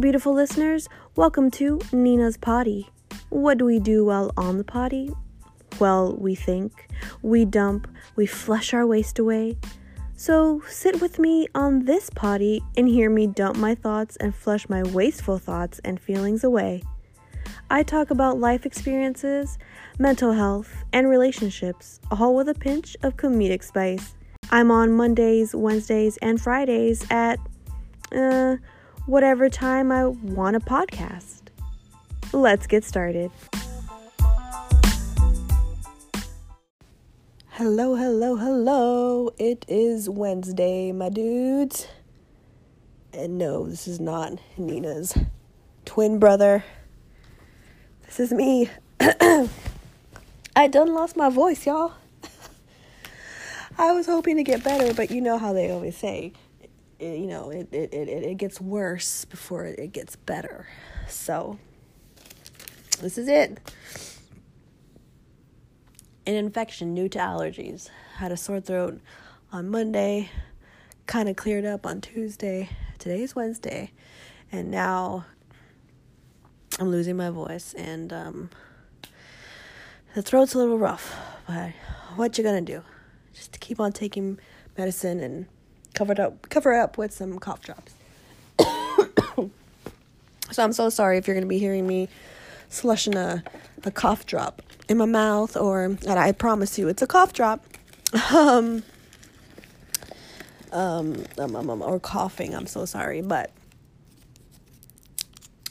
Beautiful listeners, welcome to Nina's Potty. What do we do while on the potty? Well, we think, we dump, we flush our waste away. So sit with me on this potty and hear me dump my thoughts and flush my wasteful thoughts and feelings away. I talk about life experiences, mental health, and relationships, all with a pinch of comedic spice. I'm on Mondays, Wednesdays, and Fridays at uh, whatever time I want a podcast. Let's get started. Hello, hello, hello. It is Wednesday, my dudes. And no, this is not Nina's twin brother. This is me. I done lost my voice, y'all. I was hoping to get better, but you know how they always say, it, you know, it, it, it, it gets worse before it gets better. So, this is it. An infection new to allergies. Had a sore throat on Monday, kind of cleared up on Tuesday. Today is Wednesday, and now I'm losing my voice, and um, the throat's a little rough. But what you gonna do? just keep on taking medicine and cover it up cover up with some cough drops. so I'm so sorry if you're gonna be hearing me slushing a, a cough drop in my mouth or I promise you it's a cough drop. Um, um, um, um, um, or coughing. I'm so sorry, but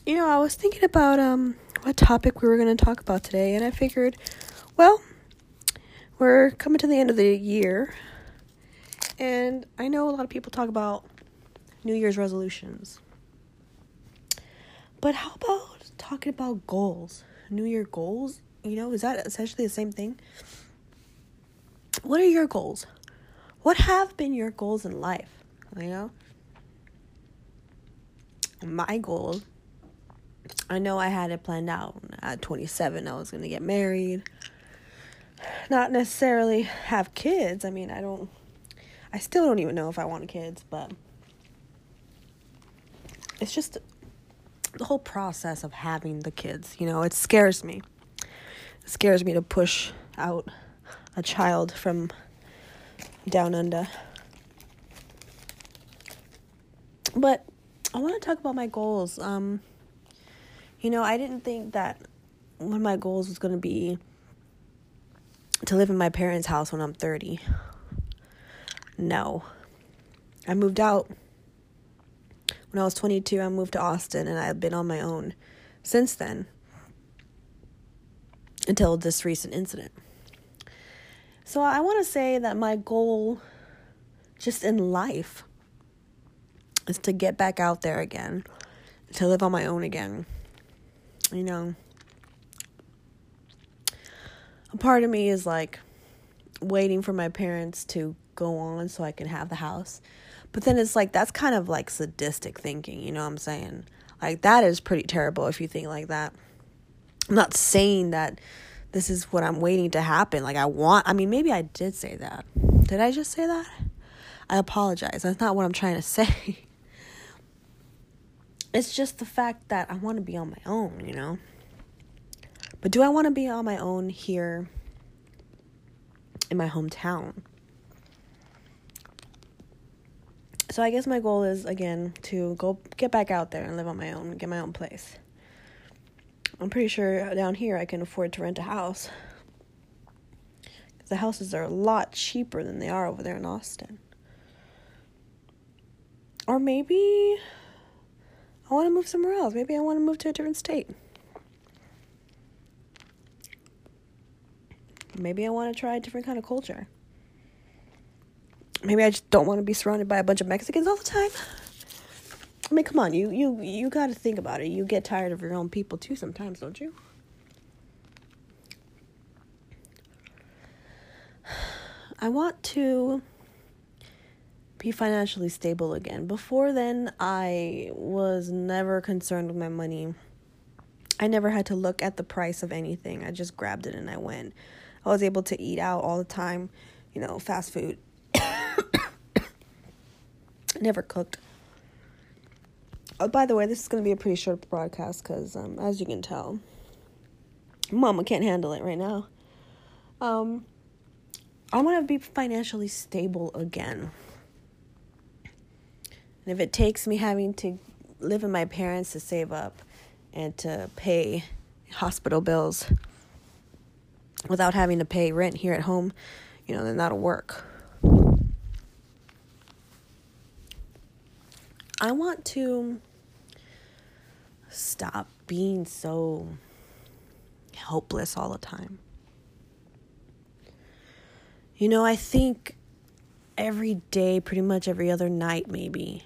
you know, I was thinking about um what topic we were going to talk about today, and I figured, well, we're coming to the end of the year, and I know a lot of people talk about New Year's resolutions. But how about talking about goals? New Year goals? You know, is that essentially the same thing? What are your goals? What have been your goals in life? You know? My goal, I know I had it planned out. At 27, I was going to get married not necessarily have kids. I mean, I don't, I still don't even know if I want kids, but it's just the whole process of having the kids, you know, it scares me. It scares me to push out a child from down under. But I want to talk about my goals. Um, you know, I didn't think that one of my goals was going to be to live in my parents' house when I'm 30. No. I moved out when I was 22. I moved to Austin and I've been on my own since then until this recent incident. So I want to say that my goal just in life is to get back out there again, to live on my own again. You know, a part of me is like waiting for my parents to go on so I can have the house. But then it's like that's kind of like sadistic thinking, you know what I'm saying? Like that is pretty terrible if you think like that. I'm not saying that this is what I'm waiting to happen. Like I want I mean maybe I did say that. Did I just say that? I apologize. That's not what I'm trying to say. It's just the fact that I want to be on my own, you know? But do I want to be on my own here in my hometown? So I guess my goal is again to go get back out there and live on my own, get my own place. I'm pretty sure down here I can afford to rent a house. The houses are a lot cheaper than they are over there in Austin. Or maybe I want to move somewhere else. Maybe I want to move to a different state. Maybe I want to try a different kind of culture. Maybe I just don't want to be surrounded by a bunch of Mexicans all the time. I mean, come on, you you you got to think about it. You get tired of your own people too sometimes, don't you? I want to be financially stable again. Before then, I was never concerned with my money. I never had to look at the price of anything. I just grabbed it and I went. I was able to eat out all the time, you know, fast food. Never cooked. Oh, by the way, this is going to be a pretty short broadcast because, um, as you can tell, Mama can't handle it right now. Um, I want to be financially stable again. And if it takes me having to live with my parents to save up and to pay hospital bills without having to pay rent here at home, you know, then that'll work. I want to stop being so helpless all the time. You know, I think every day, pretty much every other night, maybe.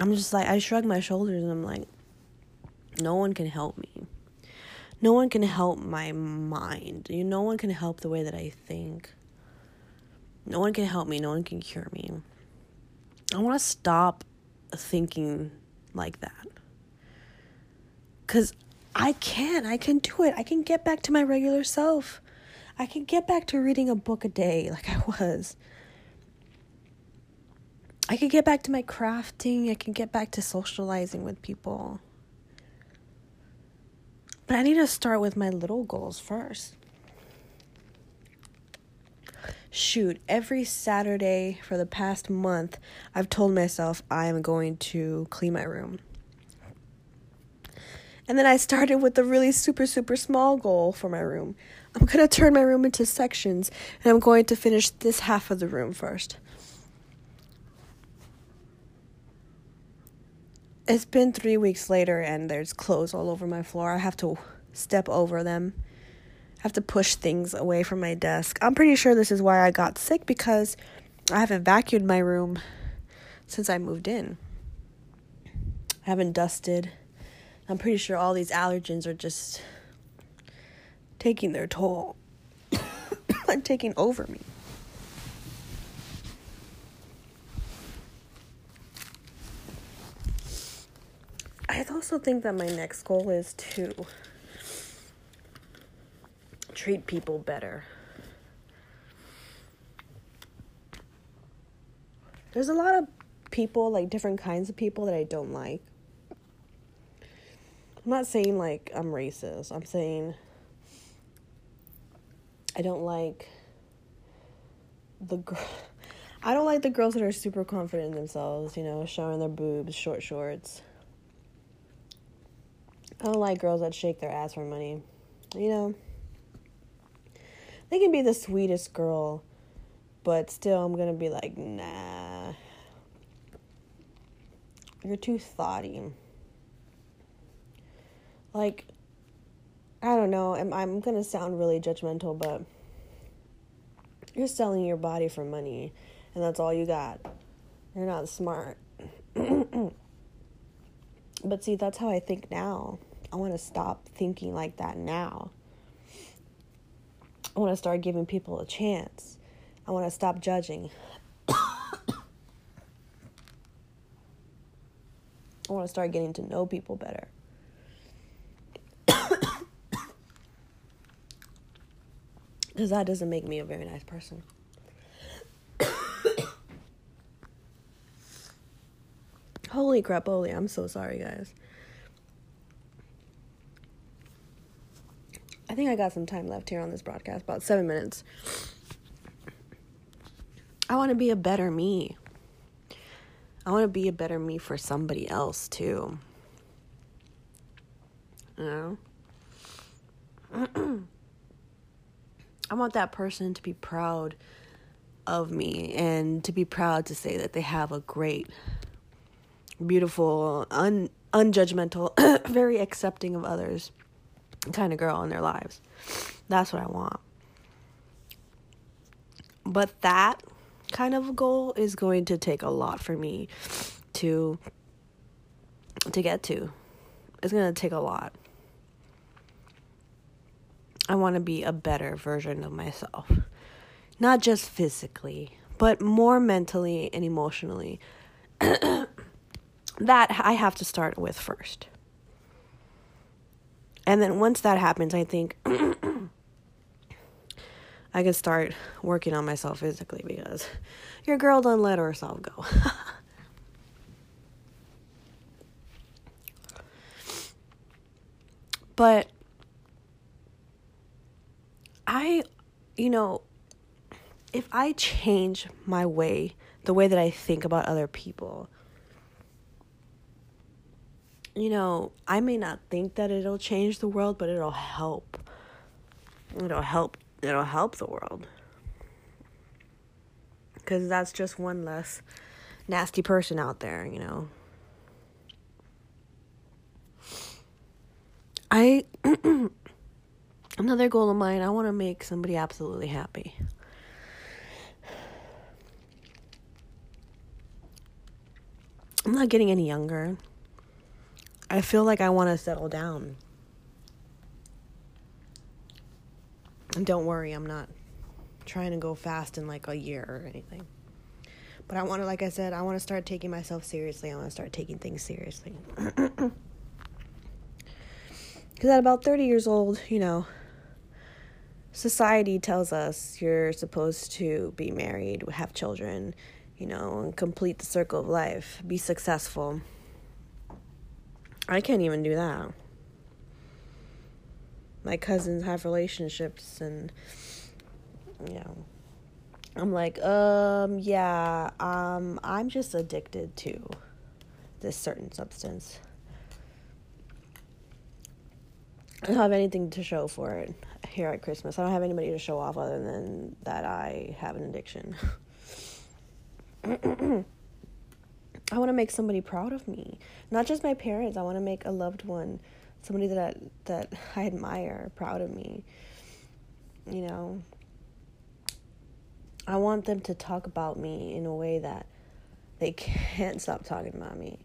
I'm just like, I shrug my shoulders and I'm like, no one can help me. No one can help my mind. You no one can help the way that I think. No one can help me. No one can cure me. I want to stop thinking like that. Cuz I can. I can do it. I can get back to my regular self. I can get back to reading a book a day like I was. I can get back to my crafting. I can get back to socializing with people. But I need to start with my little goals first. Shoot, every Saturday for the past month, I've told myself I am going to clean my room. And then I started with a really super, super small goal for my room. I'm going to turn my room into sections, and I'm going to finish this half of the room first. It's been three weeks later, and there's clothes all over my floor. I have to step over them. I have to push things away from my desk. I'm pretty sure this is why I got sick because I haven't vacuumed my room since I moved in. I haven't dusted. I'm pretty sure all these allergens are just taking their toll and taking over me. I also think that my next goal is to treat people better. There's a lot of people, like different kinds of people that I don't like. I'm not saying like I'm racist. I'm saying I don't like the girl. I don't like the girls that are super confident in themselves, you know, showing their boobs, short shorts. I don't like girls that shake their ass for money. You know, they can be the sweetest girl, but still, I'm gonna be like, nah. You're too thoughty. Like, I don't know. I'm, I'm gonna sound really judgmental, but you're selling your body for money, and that's all you got. You're not smart. but see, that's how I think now. I want to stop thinking like that now. I want to start giving people a chance. I want to stop judging. I want to start getting to know people better. Because that doesn't make me a very nice person. Holy crap, holy, I'm so sorry, guys. I think I got some time left here on this broadcast, about seven minutes. I want to be a better me. I want to be a better me for somebody else, too. You know? I want that person to be proud of me and to be proud to say that they have a great, beautiful, un- unjudgmental, very accepting of others kind of girl in their lives. That's what I want. But that kind of goal is going to take a lot for me to to get to. It's going to take a lot. I want to be a better version of myself. Not just physically, but more mentally and emotionally. that I have to start with first. And then once that happens, I think I can start working on myself physically because your girl doesn't let herself go. but I, you know, if I change my way, the way that I think about other people, you know, I may not think that it'll change the world, but it'll help. It'll help. It'll help the world. Because that's just one less nasty person out there, you know. I another goal of mine, I want to make somebody absolutely happy. I'm not getting any younger. I feel like I want to settle down. And don't worry, I'm not trying to go fast in like a year or anything. But I want to, like I said, I want to start taking myself seriously. I want to start taking things seriously. Because at about 30 years old, you know, society tells us you're supposed to be married, have children, you know, and complete the circle of life, be successful. I can't even do that. My cousins have relationships and you know I'm like, um, yeah, um, I'm just addicted to this certain substance. I don't have anything to show for it here at Christmas. I don't have anybody to show off other than that I have an addiction. I want to make somebody proud of me. Not just my parents. I want to make a loved one, somebody that I, that I admire, proud of me. You know. I want them to talk about me in a way that they can't stop talking about me.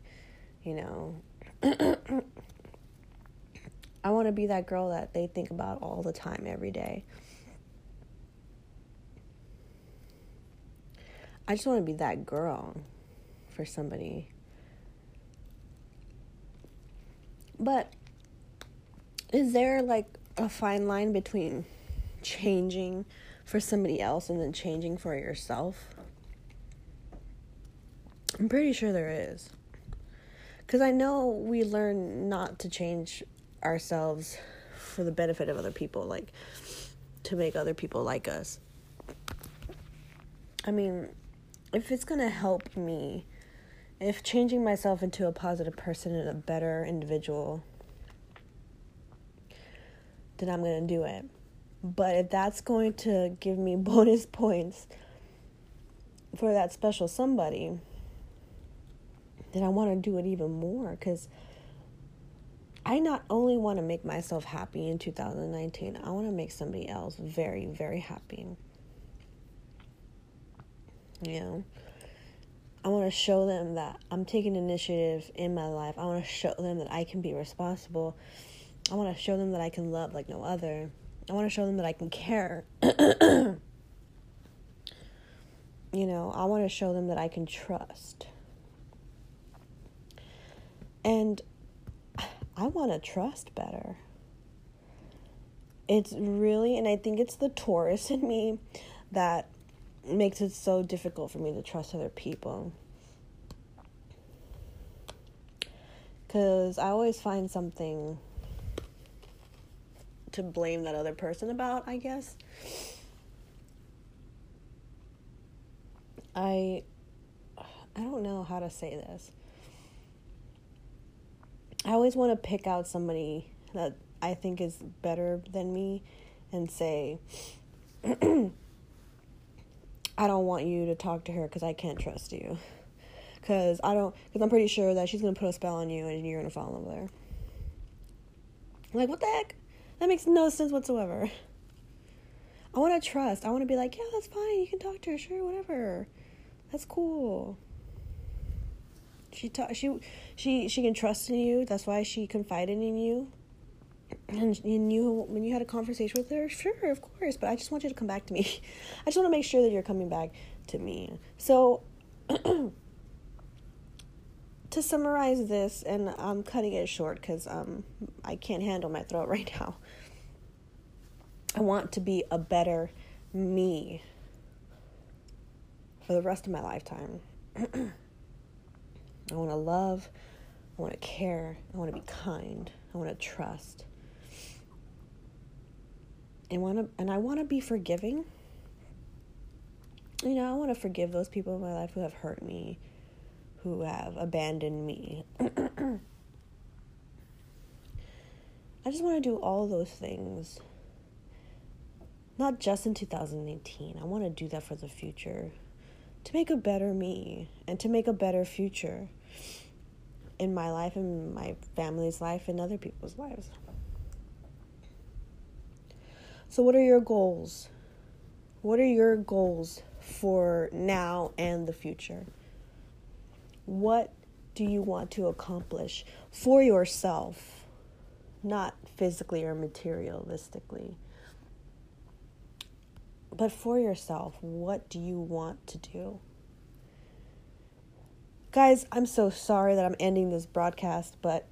You know. I want to be that girl that they think about all the time every day. I just want to be that girl for somebody. But is there like a fine line between changing for somebody else and then changing for yourself? I'm pretty sure there is. Because I know we learn not to change ourselves for the benefit of other people, like to make other people like us. I mean, if it's going to help me if changing myself into a positive person and a better individual, then I'm going to do it. But if that's going to give me bonus points for that special somebody, then I want to do it even more because I not only want to make myself happy in 2019, I want to make somebody else very, very happy. You know? I want to show them that I'm taking initiative in my life. I want to show them that I can be responsible. I want to show them that I can love like no other. I want to show them that I can care. you know, I want to show them that I can trust. And I want to trust better. It's really, and I think it's the Taurus in me that makes it so difficult for me to trust other people. Because I always find something to blame that other person about, I guess. I I don't know how to say this. I always want to pick out somebody that I think is better than me and say I don't want you to talk to her because I can't trust you. Because I don't, because I'm pretty sure that she's to put a spell on you and you're to fall in love with her. Like, what the heck? That makes no sense whatsoever. I want to trust. I want to be like, yeah, that's fine. You can talk to her. Sure, whatever. That's cool. She ta- she she she can trust in you. That's why she confided in you and you when you had a conversation with her, sure, of course, but I just want you to come back to me. I just want to make sure that you're coming back to me. So, to summarize this, and I'm cutting it short because um, I can't handle my throat right now. I want to be a better me for the rest of my lifetime. I want to love, I want to care, I want to be kind, I want to trust. And want to and I want to be forgiving. You know, I want to forgive those people in my life who have hurt me, who have abandoned me. I just want to do all those things. Not just in 2018. I want to do that for the future. To make a better me and to make a better future in my life and my family's life and other people's lives. So, what are your goals? What are your goals for now and the future? What do you want to accomplish for yourself, not physically or materialistically? But for yourself, what do you want to do? Guys, I'm so sorry that I'm ending this broadcast, but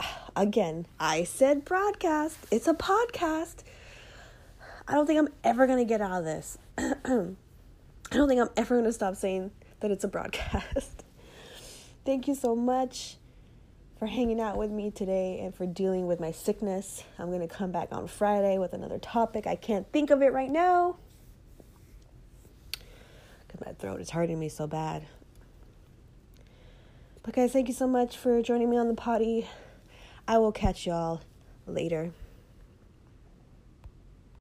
again, I said broadcast. It's a podcast. I don't think I'm ever going to get out of this. I don't think I'm ever going to stop saying that it's a broadcast. Thank you so much for hanging out with me today and for dealing with my sickness. I'm going to come back on Friday with another topic. I can't think of it right now because my throat is hurting me so bad. But guys, thank you so much for joining me on the potty. I will catch y'all later.